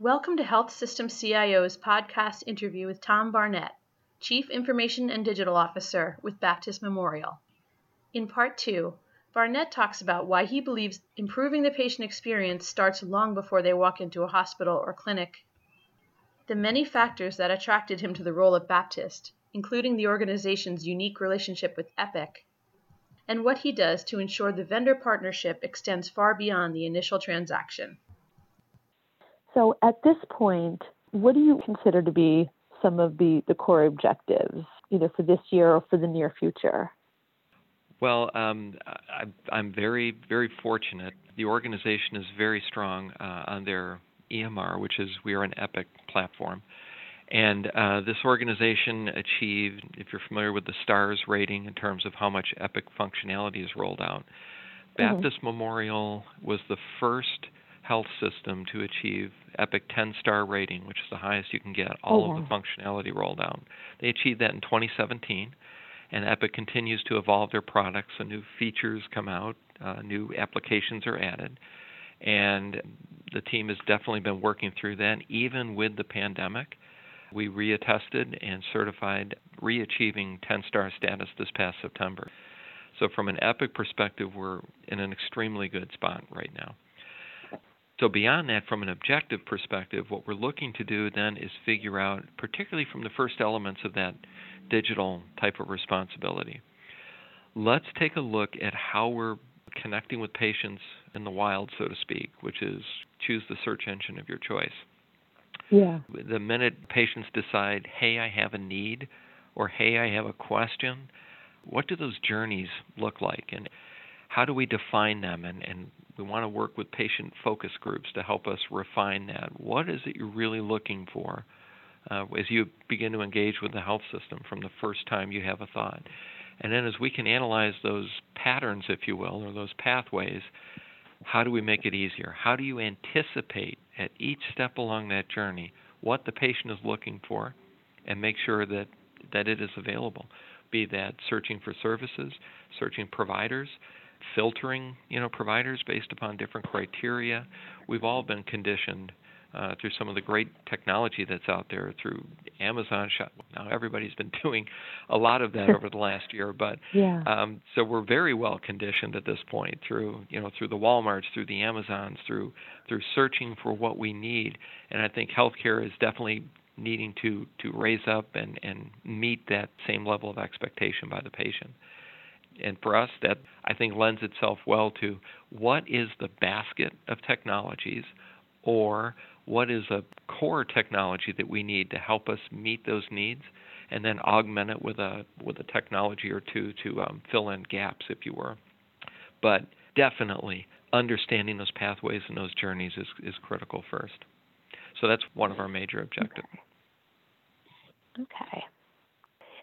Welcome to Health System CIO's podcast interview with Tom Barnett, Chief Information and Digital Officer with Baptist Memorial. In part two, Barnett talks about why he believes improving the patient experience starts long before they walk into a hospital or clinic, the many factors that attracted him to the role of Baptist, including the organization's unique relationship with Epic, and what he does to ensure the vendor partnership extends far beyond the initial transaction. So at this point, what do you consider to be some of the, the core objectives, either for this year or for the near future? Well, um, I, I'm very, very fortunate. The organization is very strong uh, on their EMR, which is we are an Epic platform. And uh, this organization achieved, if you're familiar with the STARS rating in terms of how much Epic functionality is rolled out, mm-hmm. Baptist Memorial was the first health system to achieve Epic 10 star rating, which is the highest you can get, all oh, of the functionality rolled out. They achieved that in 2017, and Epic continues to evolve their products. So new features come out, uh, new applications are added, and the team has definitely been working through that, even with the pandemic. We reattested and certified re achieving 10 star status this past September. So, from an Epic perspective, we're in an extremely good spot right now. So, beyond that, from an objective perspective, what we're looking to do then is figure out, particularly from the first elements of that digital type of responsibility, let's take a look at how we're connecting with patients in the wild, so to speak, which is choose the search engine of your choice. Yeah. The minute patients decide, hey, I have a need, or hey, I have a question, what do those journeys look like? And how do we define them? And, and we want to work with patient focus groups to help us refine that. What is it you're really looking for uh, as you begin to engage with the health system from the first time you have a thought? And then, as we can analyze those patterns, if you will, or those pathways, how do we make it easier? How do you anticipate at each step along that journey what the patient is looking for and make sure that, that it is available? Be that searching for services, searching providers, filtering, you know, providers based upon different criteria. We've all been conditioned uh, through some of the great technology that's out there through Amazon. Shop. Now everybody's been doing a lot of that over the last year, but yeah. um, so we're very well conditioned at this point through you know through the WalMarts, through the Amazons, through through searching for what we need. And I think healthcare is definitely needing to to raise up and and meet that same level of expectation by the patient and for us that I think lends itself well to what is the basket of technologies or what is a core technology that we need to help us meet those needs and then augment it with a with a technology or two to um, fill in gaps if you were. But definitely understanding those pathways and those journeys is, is critical first. So that's one of our major objectives okay, okay.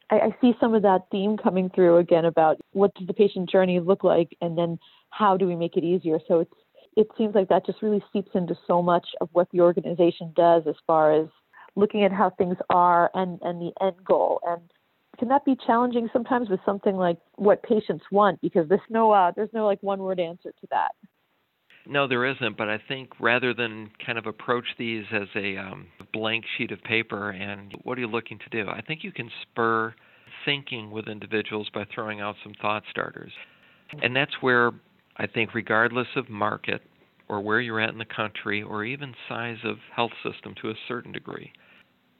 I, I see some of that theme coming through again about what does the patient journey look like, and then how do we make it easier. So it's it seems like that just really seeps into so much of what the organization does as far as looking at how things are and and the end goal. And can that be challenging sometimes with something like what patients want because there's no uh, there's no like one word answer to that. No, there isn't. But I think rather than kind of approach these as a um, blank sheet of paper and what are you looking to do, I think you can spur thinking with individuals by throwing out some thought starters. And that's where I think, regardless of market or where you're at in the country or even size of health system to a certain degree,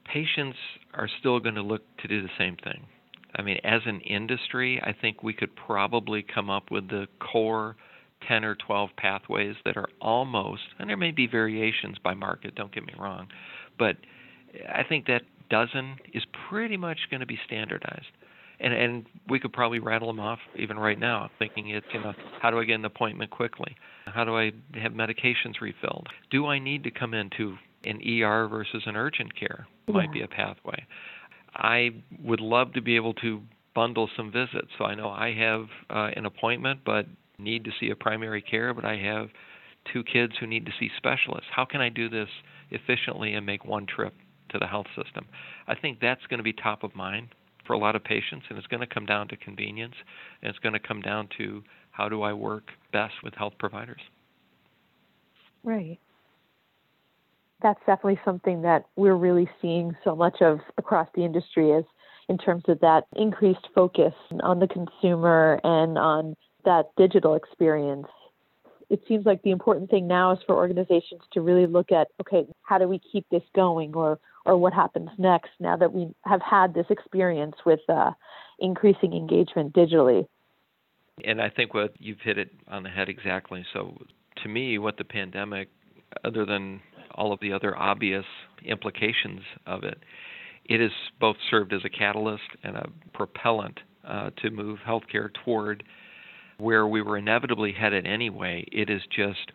patients are still going to look to do the same thing. I mean, as an industry, I think we could probably come up with the core 10 or 12 pathways that are almost, and there may be variations by market, don't get me wrong, but I think that dozen is pretty much going to be standardized. And and we could probably rattle them off even right now, thinking it's you know how do I get an appointment quickly? How do I have medications refilled? Do I need to come into an ER versus an urgent care? Might be a pathway. I would love to be able to bundle some visits. So I know I have uh, an appointment, but need to see a primary care, but I have two kids who need to see specialists. How can I do this efficiently and make one trip to the health system? I think that's going to be top of mind for a lot of patients, and it's going to come down to convenience, and it's going to come down to how do I work best with health providers. Right. that's definitely something that we're really seeing so much of across the industry is in terms of that increased focus on the consumer and on that digital experience. It seems like the important thing now is for organizations to really look at okay, how do we keep this going or or what happens next now that we have had this experience with uh, increasing engagement digitally. And I think what you've hit it on the head exactly. So to me, what the pandemic, other than all of the other obvious implications of it, it has both served as a catalyst and a propellant uh, to move healthcare toward where we were inevitably headed anyway. It has just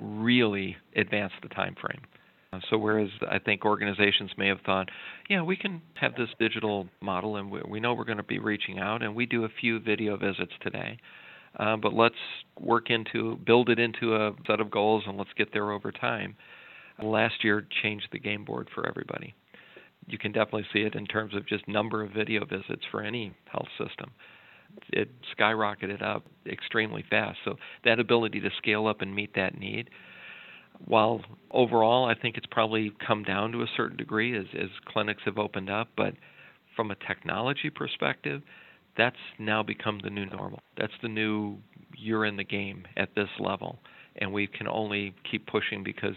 really advanced the time frame. So whereas I think organizations may have thought, yeah, we can have this digital model, and we, know we're going to be reaching out, and we do a few video visits today, uh, but let's work into build it into a set of goals, and let's get there over time. Last year changed the game board for everybody. You can definitely see it in terms of just number of video visits for any health system. It skyrocketed up extremely fast. So that ability to scale up and meet that need while overall I think it's probably come down to a certain degree as, as clinics have opened up, but from a technology perspective, that's now become the new normal. That's the new you're in the game at this level, and we can only keep pushing because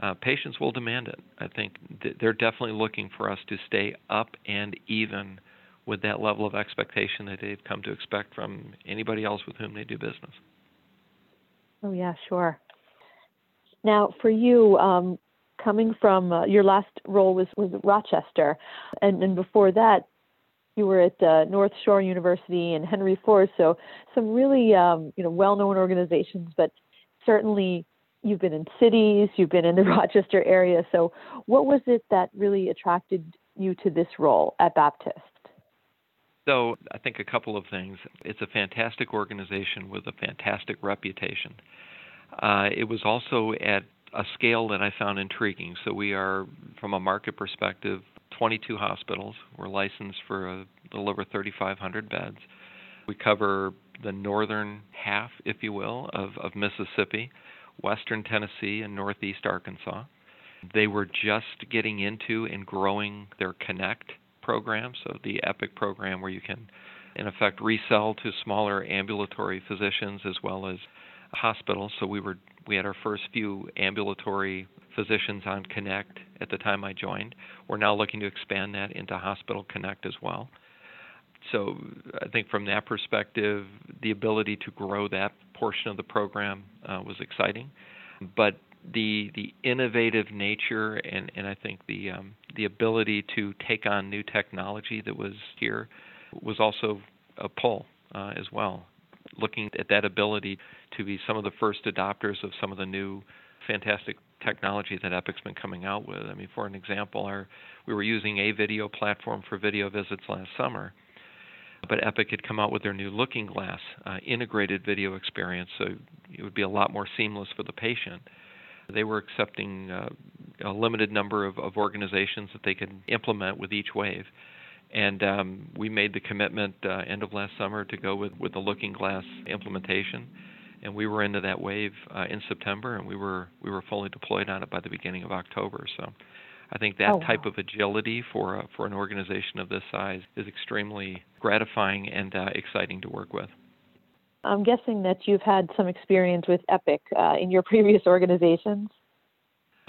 uh, patients will demand it. I think th- they're definitely looking for us to stay up and even with that level of expectation that they've come to expect from anybody else with whom they do business. Oh yeah, sure. Now, for you, um, coming from uh, your last role was was Rochester, and, and before that, you were at uh, North Shore University and Henry Ford. So some really um, you know well-known organizations, but certainly you've been in cities, you've been in the Rochester area. So what was it that really attracted you to this role at Baptist? So I think a couple of things. It's a fantastic organization with a fantastic reputation. Uh, it was also at a scale that I found intriguing. So we are, from a market perspective, 22 hospitals. We're licensed for a little over 3,500 beds. We cover the northern half, if you will, of, of Mississippi, western Tennessee, and northeast Arkansas. They were just getting into and growing their Connect program, so the EPIC program where you can, in effect, resell to smaller ambulatory physicians as well as hospitals. So we were we had our first few ambulatory physicians on Connect at the time I joined. We're now looking to expand that into Hospital Connect as well. So I think from that perspective, the ability to grow that portion of the program uh, was exciting. But the the innovative nature and, and I think the um, the ability to take on new technology that was here was also a pull uh, as well looking at that ability to be some of the first adopters of some of the new fantastic technology that Epic's been coming out with. I mean, for an example, our we were using a video platform for video visits last summer, but Epic had come out with their new Looking Glass uh, integrated video experience, so it would be a lot more seamless for the patient. They were accepting uh, a limited number of, of organizations that they could implement with each wave and um, we made the commitment uh, end of last summer to go with, with the Looking Glass implementation, and we were into that wave uh, in September, and we were we were fully deployed on it by the beginning of October. So, I think that oh, type of agility for for an organization of this size is extremely gratifying and uh, exciting to work with. I'm guessing that you've had some experience with Epic uh, in your previous organizations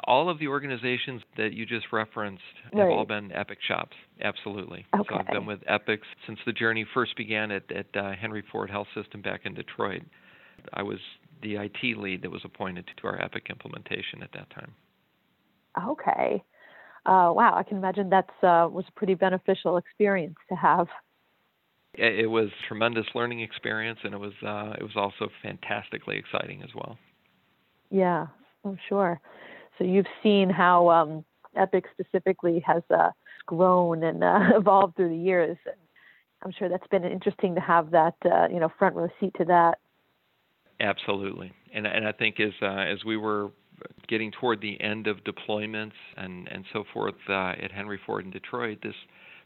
all of the organizations that you just referenced have right. all been Epic shops. Absolutely. Okay. So I've been with Epics since the journey first began at, at uh, Henry Ford Health System back in Detroit. I was the IT lead that was appointed to our Epic implementation at that time. Okay. Uh, wow, I can imagine that uh, was a pretty beneficial experience to have. It, was tremendous learning experience, and it was uh, it was also fantastically exciting as well. Yeah, I'm sure. So you've seen how um, Epic specifically has uh, grown and uh, evolved through the years. And I'm sure that's been interesting to have that uh, you know front row seat to that. Absolutely, and and I think as uh, as we were getting toward the end of deployments and and so forth uh, at Henry Ford in Detroit, this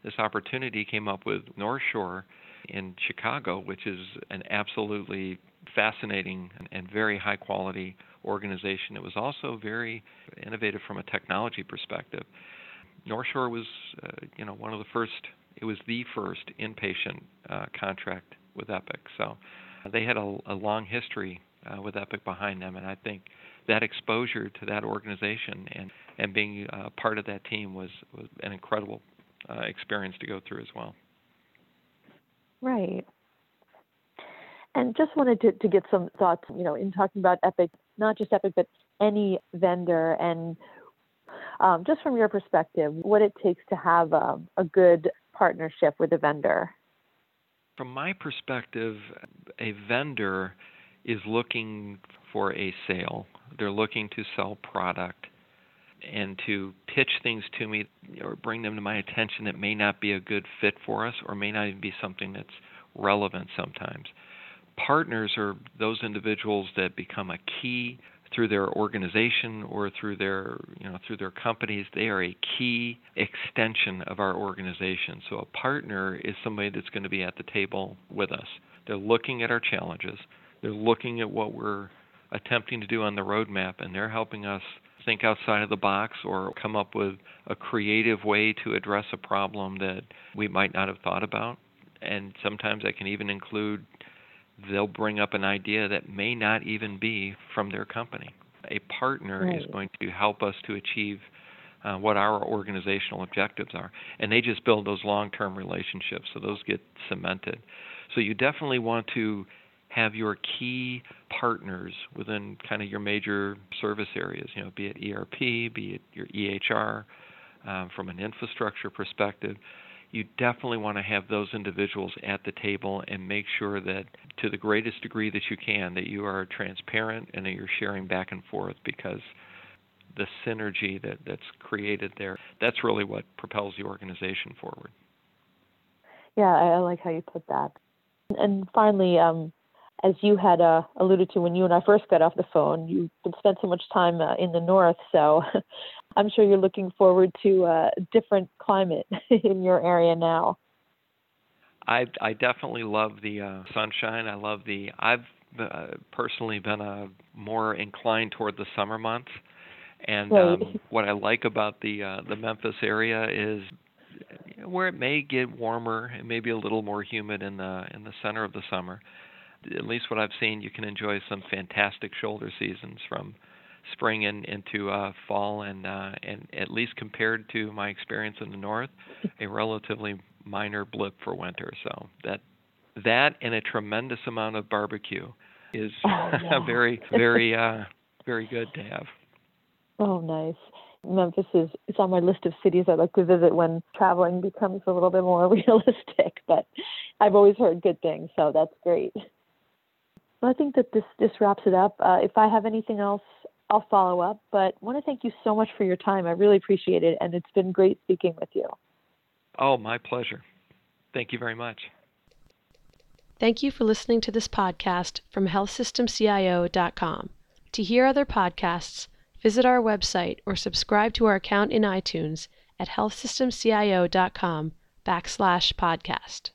this opportunity came up with North Shore in Chicago, which is an absolutely fascinating and very high quality organization. It was also very innovative from a technology perspective. North Shore was, uh, you know, one of the first. It was the first inpatient uh, contract with Epic. So they had a, a long history uh, with Epic behind them, and I think that exposure to that organization and and being uh, part of that team was was an incredible uh, experience to go through as well. Right. And just wanted to, to get some thoughts, you know, in talking about Epic, not just Epic, but any vendor, and um, just from your perspective, what it takes to have um, a good partnership with a vendor. From my perspective, a vendor is looking for a sale. They're looking to sell product and to pitch things to me or bring them to my attention that may not be a good fit for us or may not even be something that's relevant sometimes. Partners are those individuals that become a key through their organization or through their you know through their companies. They are a key extension of our organization. So a partner is somebody that's going to be at the table with us. They're looking at our challenges. They're looking at what we're attempting to do on the roadmap and they're helping us think outside of the box or come up with a creative way to address a problem that we might not have thought about. And sometimes that can even include they'll bring up an idea that may not even be from their company. A partner right. is going to help us to achieve uh, what our organizational objectives are. And they just build those long term relationships, so those get cemented. So you definitely want to have your key partners within kind of your major service areas, you know, be it ERP, be it your EHR, um, from an infrastructure perspective. You definitely want to have those individuals at the table and make sure that, to the greatest degree that you can, that you are transparent and that you're sharing back and forth because the synergy that, that's created there, that's really what propels the organization forward. Yeah, I like how you put that. And finally, um, as you had uh, alluded to when you and I first got off the phone, you've spent so much time uh, in the north, so I'm sure you're looking forward to a different climate in your area now. I I definitely love the uh, sunshine. I love the. I've uh, personally been uh, more inclined toward the summer months, and right. um, what I like about the uh, the Memphis area is where it may get warmer, it may be a little more humid in the in the center of the summer at least what I've seen, you can enjoy some fantastic shoulder seasons from spring in, into uh, fall, and uh, and at least compared to my experience in the north, a relatively minor blip for winter. So that that and a tremendous amount of barbecue is oh, yeah. very very uh, very good to have. Oh, nice. Memphis is it's on my list of cities I'd like to visit when traveling becomes a little bit more realistic. But I've always heard good things, so that's great. Well, I think that this this wraps it up. Uh, if I have anything else, I'll follow up. But I want to thank you so much for your time. I really appreciate it, and it's been great speaking with you. Oh, my pleasure. Thank you very much. Thank you for listening to this podcast from healthsystemcio.com. To hear other podcasts, visit our website or subscribe to our account in iTunes at healthsystemcio.com backslash podcast.